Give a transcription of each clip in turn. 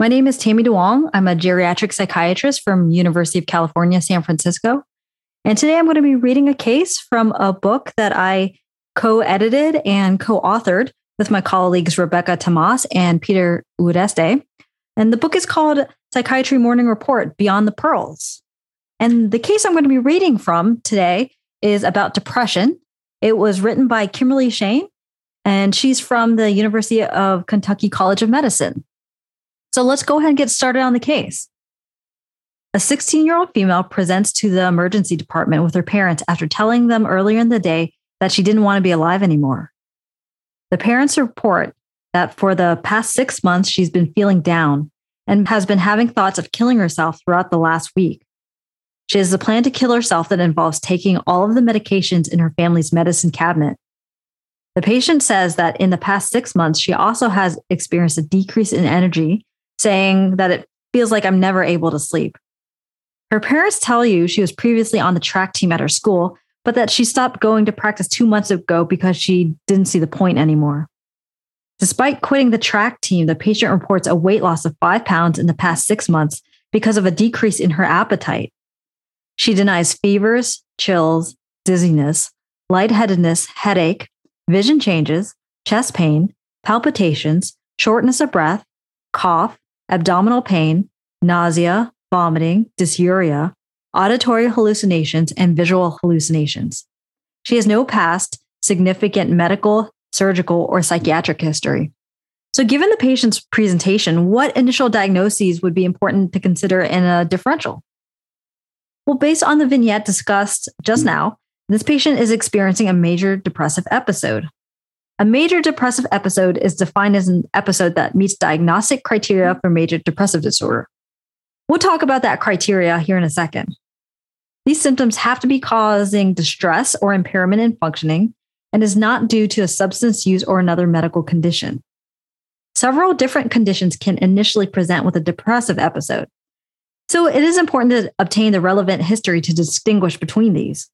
my name is Tammy Duong. I'm a geriatric psychiatrist from University of California, San Francisco. And today I'm going to be reading a case from a book that I co-edited and co-authored with my colleagues Rebecca Tomas and Peter Ureste. And the book is called Psychiatry Morning Report Beyond the Pearls. And the case I'm going to be reading from today is about depression. It was written by Kimberly Shane, and she's from the University of Kentucky College of Medicine. So let's go ahead and get started on the case. A 16 year old female presents to the emergency department with her parents after telling them earlier in the day that she didn't want to be alive anymore. The parents report that for the past six months, she's been feeling down and has been having thoughts of killing herself throughout the last week. She has a plan to kill herself that involves taking all of the medications in her family's medicine cabinet. The patient says that in the past six months, she also has experienced a decrease in energy saying that it feels like I'm never able to sleep. Her parents tell you she was previously on the track team at her school, but that she stopped going to practice two months ago because she didn't see the point anymore. Despite quitting the track team, the patient reports a weight loss of five pounds in the past six months because of a decrease in her appetite. She denies fevers, chills, dizziness, lightheadedness, headache, vision changes, chest pain, palpitations, shortness of breath, cough, abdominal pain, nausea, vomiting, dysuria, auditory hallucinations, and visual hallucinations. She has no past significant medical, surgical, or psychiatric history. So, given the patient's presentation, what initial diagnoses would be important to consider in a differential? Well, based on the vignette discussed just now, this patient is experiencing a major depressive episode. A major depressive episode is defined as an episode that meets diagnostic criteria for major depressive disorder. We'll talk about that criteria here in a second. These symptoms have to be causing distress or impairment in functioning and is not due to a substance use or another medical condition. Several different conditions can initially present with a depressive episode. So it is important to obtain the relevant history to distinguish between these.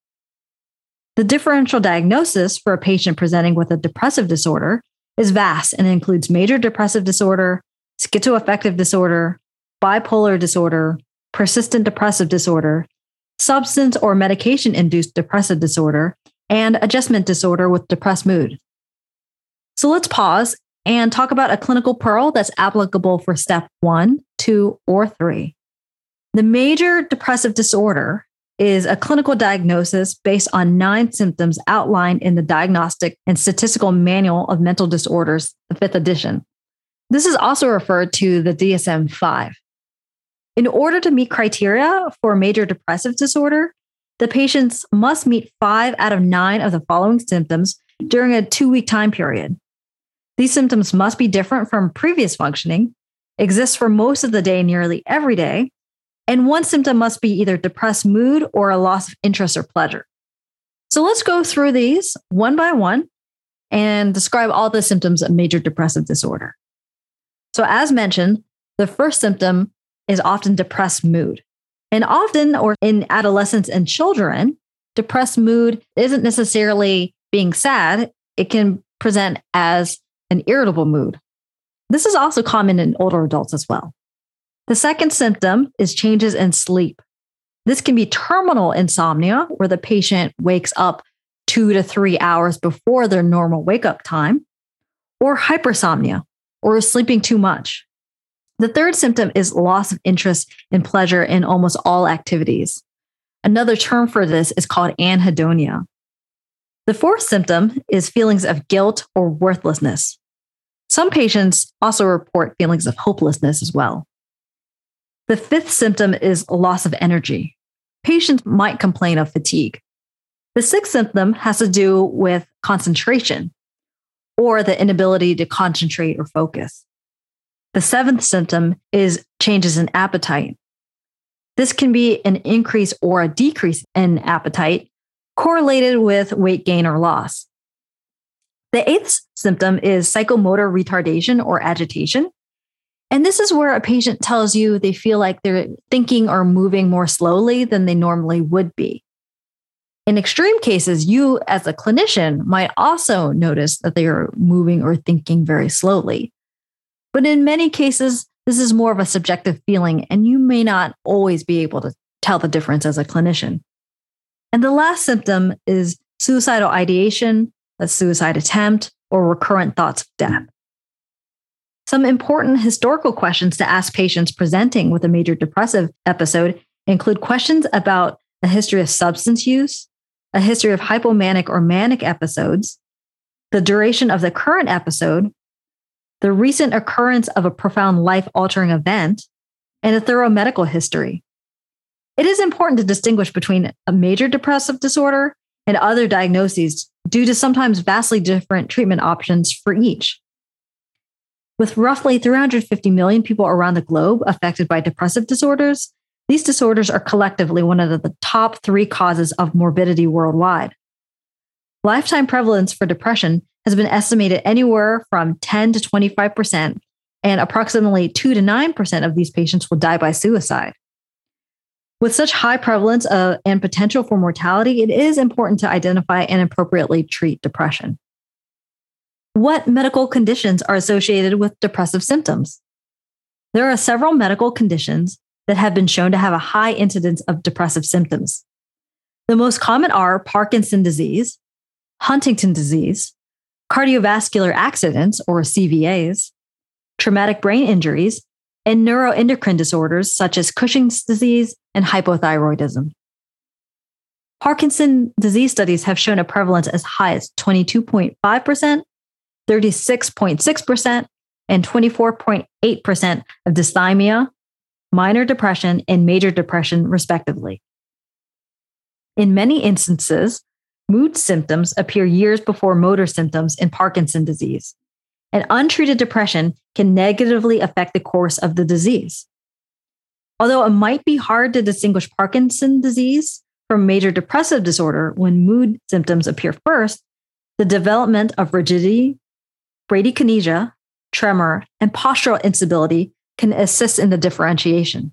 The differential diagnosis for a patient presenting with a depressive disorder is vast and includes major depressive disorder, schizoaffective disorder, bipolar disorder, persistent depressive disorder, substance or medication induced depressive disorder, and adjustment disorder with depressed mood. So let's pause and talk about a clinical pearl that's applicable for step one, two, or three. The major depressive disorder is a clinical diagnosis based on nine symptoms outlined in the Diagnostic and Statistical Manual of Mental Disorders, the fifth edition. This is also referred to the DSM 5. In order to meet criteria for major depressive disorder, the patients must meet five out of nine of the following symptoms during a two week time period. These symptoms must be different from previous functioning, exist for most of the day nearly every day, and one symptom must be either depressed mood or a loss of interest or pleasure. So let's go through these one by one and describe all the symptoms of major depressive disorder. So, as mentioned, the first symptom is often depressed mood. And often, or in adolescents and children, depressed mood isn't necessarily being sad. It can present as an irritable mood. This is also common in older adults as well. The second symptom is changes in sleep. This can be terminal insomnia, where the patient wakes up two to three hours before their normal wake up time, or hypersomnia, or sleeping too much. The third symptom is loss of interest and pleasure in almost all activities. Another term for this is called anhedonia. The fourth symptom is feelings of guilt or worthlessness. Some patients also report feelings of hopelessness as well. The fifth symptom is loss of energy. Patients might complain of fatigue. The sixth symptom has to do with concentration or the inability to concentrate or focus. The seventh symptom is changes in appetite. This can be an increase or a decrease in appetite correlated with weight gain or loss. The eighth symptom is psychomotor retardation or agitation. And this is where a patient tells you they feel like they're thinking or moving more slowly than they normally would be. In extreme cases, you as a clinician might also notice that they are moving or thinking very slowly. But in many cases, this is more of a subjective feeling, and you may not always be able to tell the difference as a clinician. And the last symptom is suicidal ideation, a suicide attempt, or recurrent thoughts of death. Some important historical questions to ask patients presenting with a major depressive episode include questions about a history of substance use, a history of hypomanic or manic episodes, the duration of the current episode, the recent occurrence of a profound life altering event, and a thorough medical history. It is important to distinguish between a major depressive disorder and other diagnoses due to sometimes vastly different treatment options for each. With roughly 350 million people around the globe affected by depressive disorders, these disorders are collectively one of the top three causes of morbidity worldwide. Lifetime prevalence for depression has been estimated anywhere from 10 to 25%, and approximately 2 to 9% of these patients will die by suicide. With such high prevalence of, and potential for mortality, it is important to identify and appropriately treat depression. What medical conditions are associated with depressive symptoms? There are several medical conditions that have been shown to have a high incidence of depressive symptoms. The most common are Parkinson disease, Huntington disease, cardiovascular accidents or CVAs, traumatic brain injuries, and neuroendocrine disorders such as Cushing's disease and hypothyroidism. Parkinson disease studies have shown a prevalence as high as 22.5%, 36.6%, and 24.8% of dysthymia, minor depression, and major depression, respectively. In many instances, mood symptoms appear years before motor symptoms in Parkinson disease, and untreated depression can negatively affect the course of the disease. Although it might be hard to distinguish Parkinson disease from major depressive disorder when mood symptoms appear first, the development of rigidity, bradykinesia, tremor, and postural instability can assist in the differentiation.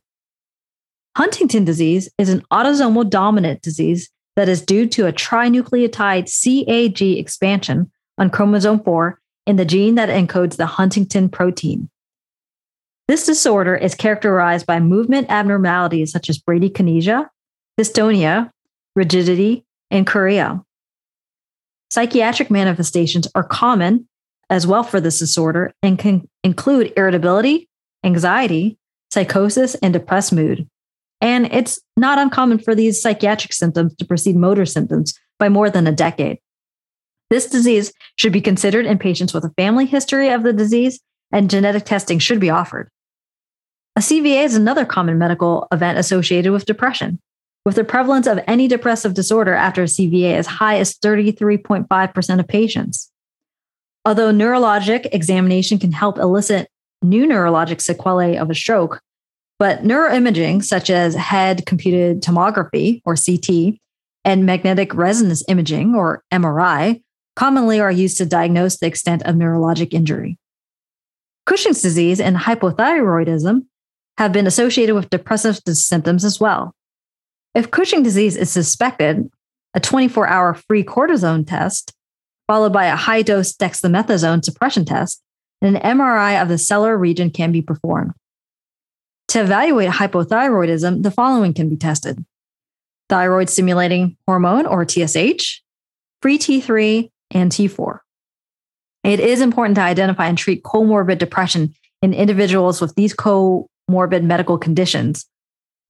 Huntington disease is an autosomal dominant disease that is due to a trinucleotide CAG expansion on chromosome 4 in the gene that encodes the huntingtin protein. This disorder is characterized by movement abnormalities such as bradykinesia, dystonia, rigidity, and chorea. Psychiatric manifestations are common as well for this disorder and can include irritability, anxiety, psychosis, and depressed mood. And it's not uncommon for these psychiatric symptoms to precede motor symptoms by more than a decade. This disease should be considered in patients with a family history of the disease, and genetic testing should be offered. A CVA is another common medical event associated with depression, with the prevalence of any depressive disorder after a CVA as high as 33.5% of patients. Although neurologic examination can help elicit new neurologic sequelae of a stroke, but neuroimaging, such as head computed tomography or CT and magnetic resonance imaging or MRI, commonly are used to diagnose the extent of neurologic injury. Cushing's disease and hypothyroidism have been associated with depressive symptoms as well. If Cushing disease is suspected, a 24 hour free cortisone test, followed by a high dose dexamethasone suppression test, and an MRI of the sellar region can be performed. To evaluate hypothyroidism, the following can be tested thyroid stimulating hormone or TSH, free T3, and T4. It is important to identify and treat comorbid depression in individuals with these comorbid medical conditions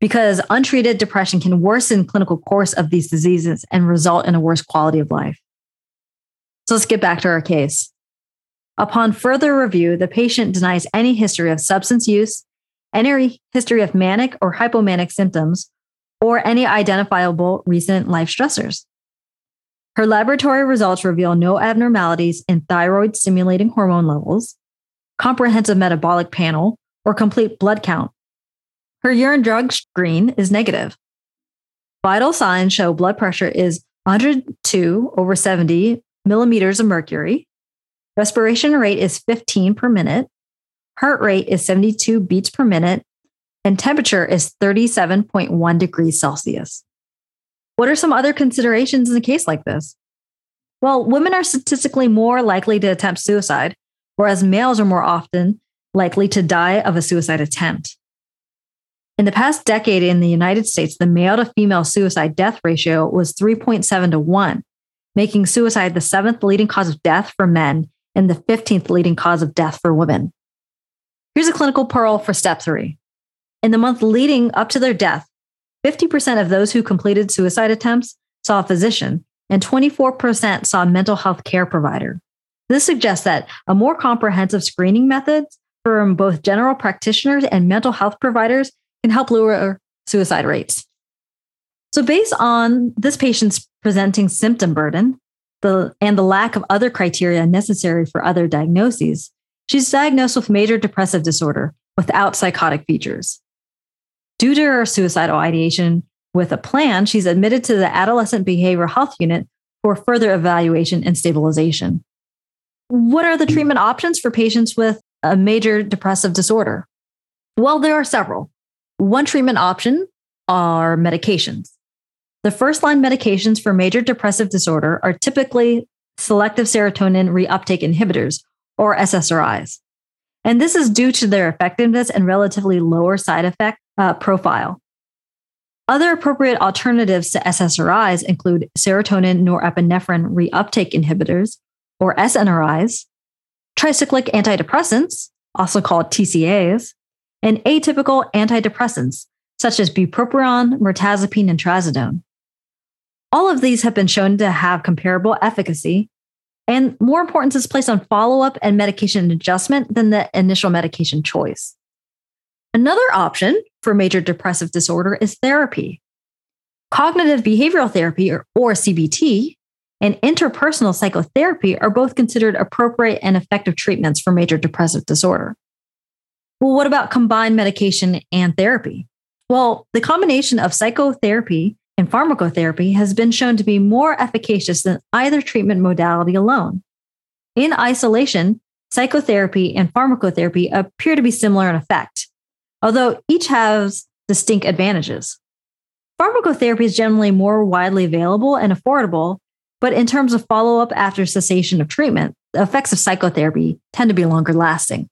because untreated depression can worsen clinical course of these diseases and result in a worse quality of life. So let's get back to our case. Upon further review, the patient denies any history of substance use, any history of manic or hypomanic symptoms, or any identifiable recent life stressors. Her laboratory results reveal no abnormalities in thyroid stimulating hormone levels, comprehensive metabolic panel, or complete blood count. Her urine drug screen is negative. Vital signs show blood pressure is 102 over 70 millimeters of mercury. Respiration rate is 15 per minute. Heart rate is 72 beats per minute. And temperature is 37.1 degrees Celsius. What are some other considerations in a case like this? Well, women are statistically more likely to attempt suicide, whereas males are more often likely to die of a suicide attempt. In the past decade in the United States, the male to female suicide death ratio was 3.7 to 1, making suicide the seventh leading cause of death for men and the 15th leading cause of death for women. Here's a clinical pearl for step three. In the month leading up to their death, 50% of those who completed suicide attempts saw a physician, and 24% saw a mental health care provider. This suggests that a more comprehensive screening method from both general practitioners and mental health providers can help lower suicide rates. So, based on this patient's presenting symptom burden the, and the lack of other criteria necessary for other diagnoses, she's diagnosed with major depressive disorder without psychotic features. Due to her suicidal ideation with a plan, she's admitted to the Adolescent Behavioral Health Unit for further evaluation and stabilization. What are the treatment options for patients with a major depressive disorder? Well, there are several. One treatment option are medications. The first line medications for major depressive disorder are typically selective serotonin reuptake inhibitors, or SSRIs. And this is due to their effectiveness and relatively lower side effect uh, profile. Other appropriate alternatives to SSRIs include serotonin norepinephrine reuptake inhibitors, or SNRIs, tricyclic antidepressants, also called TCAs, and atypical antidepressants, such as bupropion, mirtazapine, and trazodone. All of these have been shown to have comparable efficacy, and more importance is placed on follow up and medication adjustment than the initial medication choice. Another option for major depressive disorder is therapy. Cognitive behavioral therapy, or, or CBT, and interpersonal psychotherapy are both considered appropriate and effective treatments for major depressive disorder. Well, what about combined medication and therapy? Well, the combination of psychotherapy and pharmacotherapy has been shown to be more efficacious than either treatment modality alone. In isolation, psychotherapy and pharmacotherapy appear to be similar in effect, although each has distinct advantages. Pharmacotherapy is generally more widely available and affordable, but in terms of follow up after cessation of treatment, the effects of psychotherapy tend to be longer lasting.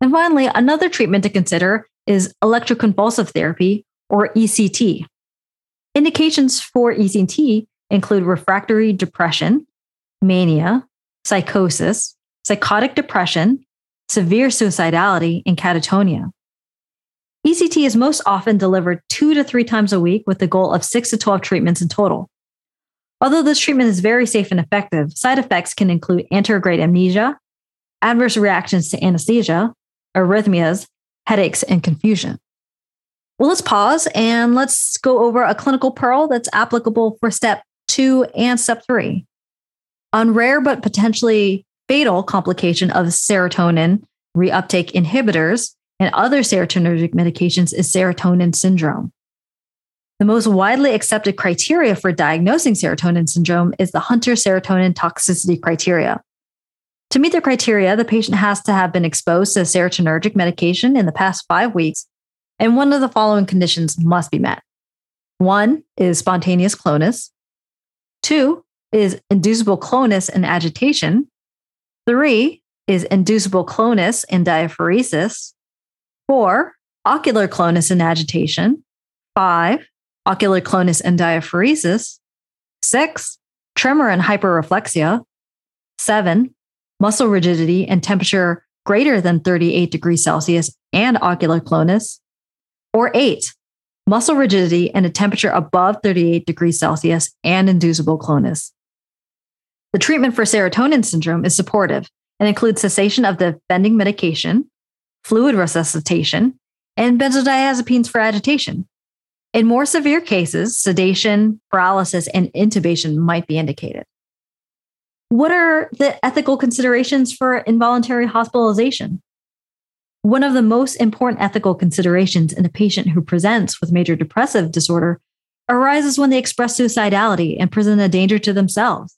And finally, another treatment to consider is electroconvulsive therapy, or ECT. Indications for ECT include refractory depression, mania, psychosis, psychotic depression, severe suicidality, and catatonia. ECT is most often delivered two to three times a week with the goal of six to 12 treatments in total. Although this treatment is very safe and effective, side effects can include anterograde amnesia, adverse reactions to anesthesia, arrhythmias, headaches, and confusion. Well, let's pause and let's go over a clinical pearl that's applicable for step two and step three. On rare but potentially fatal complication of serotonin reuptake inhibitors, and other serotonergic medications is serotonin syndrome. The most widely accepted criteria for diagnosing serotonin syndrome is the Hunter serotonin toxicity criteria. To meet the criteria, the patient has to have been exposed to serotonergic medication in the past five weeks, and one of the following conditions must be met. One is spontaneous clonus. Two is inducible clonus and agitation. Three is inducible clonus and diaphoresis. Four, ocular clonus and agitation. Five, ocular clonus and diaphoresis. Six, tremor and hyperreflexia. Seven, muscle rigidity and temperature greater than 38 degrees Celsius and ocular clonus. Or eight, muscle rigidity and a temperature above 38 degrees Celsius and inducible clonus. The treatment for serotonin syndrome is supportive and includes cessation of the offending medication, fluid resuscitation, and benzodiazepines for agitation. In more severe cases, sedation, paralysis, and intubation might be indicated. What are the ethical considerations for involuntary hospitalization? One of the most important ethical considerations in a patient who presents with major depressive disorder arises when they express suicidality and present a danger to themselves.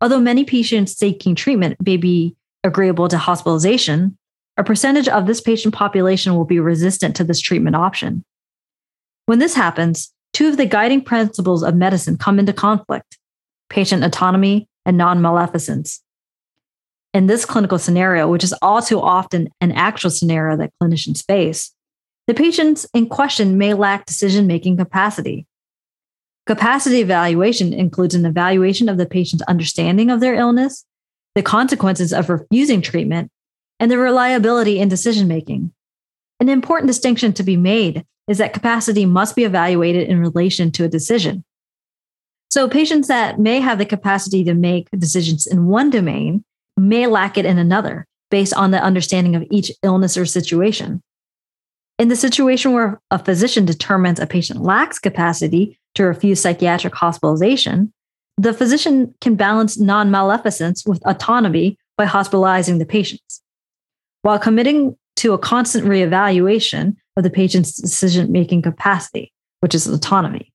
Although many patients seeking treatment may be agreeable to hospitalization, a percentage of this patient population will be resistant to this treatment option. When this happens, two of the guiding principles of medicine come into conflict patient autonomy and non maleficence. In this clinical scenario, which is all too often an actual scenario that clinicians face, the patients in question may lack decision making capacity. Capacity evaluation includes an evaluation of the patient's understanding of their illness, the consequences of refusing treatment, and the reliability in decision making. An important distinction to be made is that capacity must be evaluated in relation to a decision. So, patients that may have the capacity to make decisions in one domain may lack it in another based on the understanding of each illness or situation. In the situation where a physician determines a patient lacks capacity to refuse psychiatric hospitalization, the physician can balance non maleficence with autonomy by hospitalizing the patients while committing to a constant reevaluation of the patient's decision making capacity, which is autonomy.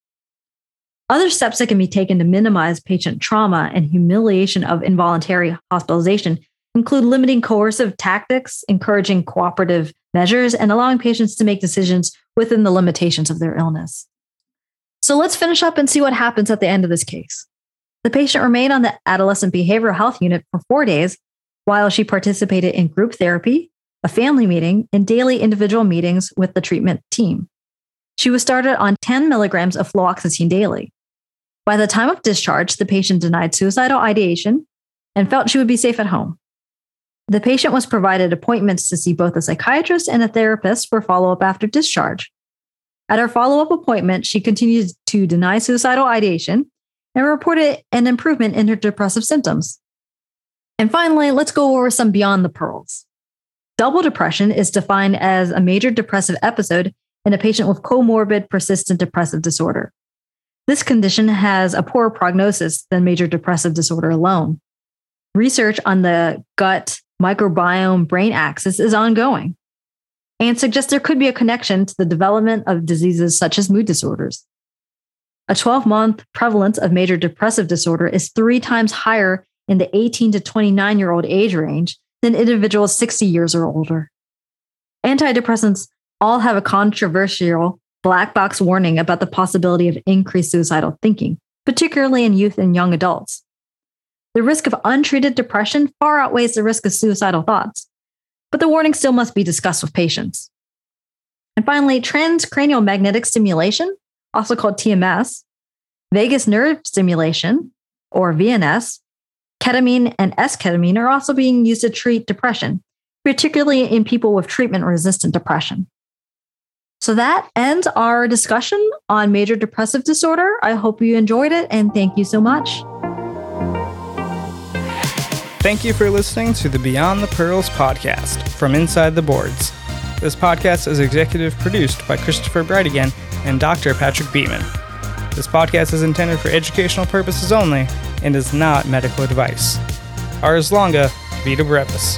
Other steps that can be taken to minimize patient trauma and humiliation of involuntary hospitalization include limiting coercive tactics, encouraging cooperative measures, and allowing patients to make decisions within the limitations of their illness. So let's finish up and see what happens at the end of this case. The patient remained on the adolescent behavioral health unit for four days while she participated in group therapy, a family meeting, and daily individual meetings with the treatment team. She was started on 10 milligrams of fluoxetine daily. By the time of discharge, the patient denied suicidal ideation and felt she would be safe at home. The patient was provided appointments to see both a psychiatrist and a therapist for follow up after discharge. At her follow up appointment, she continued to deny suicidal ideation and reported an improvement in her depressive symptoms. And finally, let's go over some beyond the pearls. Double depression is defined as a major depressive episode in a patient with comorbid persistent depressive disorder. This condition has a poorer prognosis than major depressive disorder alone. Research on the gut microbiome brain axis is ongoing and suggests there could be a connection to the development of diseases such as mood disorders. A 12 month prevalence of major depressive disorder is three times higher in the 18 to 29 year old age range than individuals 60 years or older. Antidepressants all have a controversial black box warning about the possibility of increased suicidal thinking, particularly in youth and young adults. The risk of untreated depression far outweighs the risk of suicidal thoughts, but the warning still must be discussed with patients. And finally, transcranial magnetic stimulation also called TMS, vagus nerve stimulation, or VNS, ketamine and esketamine are also being used to treat depression, particularly in people with treatment resistant depression. So that ends our discussion on major depressive disorder. I hope you enjoyed it and thank you so much. Thank you for listening to the Beyond the Pearls podcast from Inside the Boards. This podcast is executive produced by Christopher Breitigan and Dr. Patrick Beeman. This podcast is intended for educational purposes only and is not medical advice. Ars longa, vita brevis.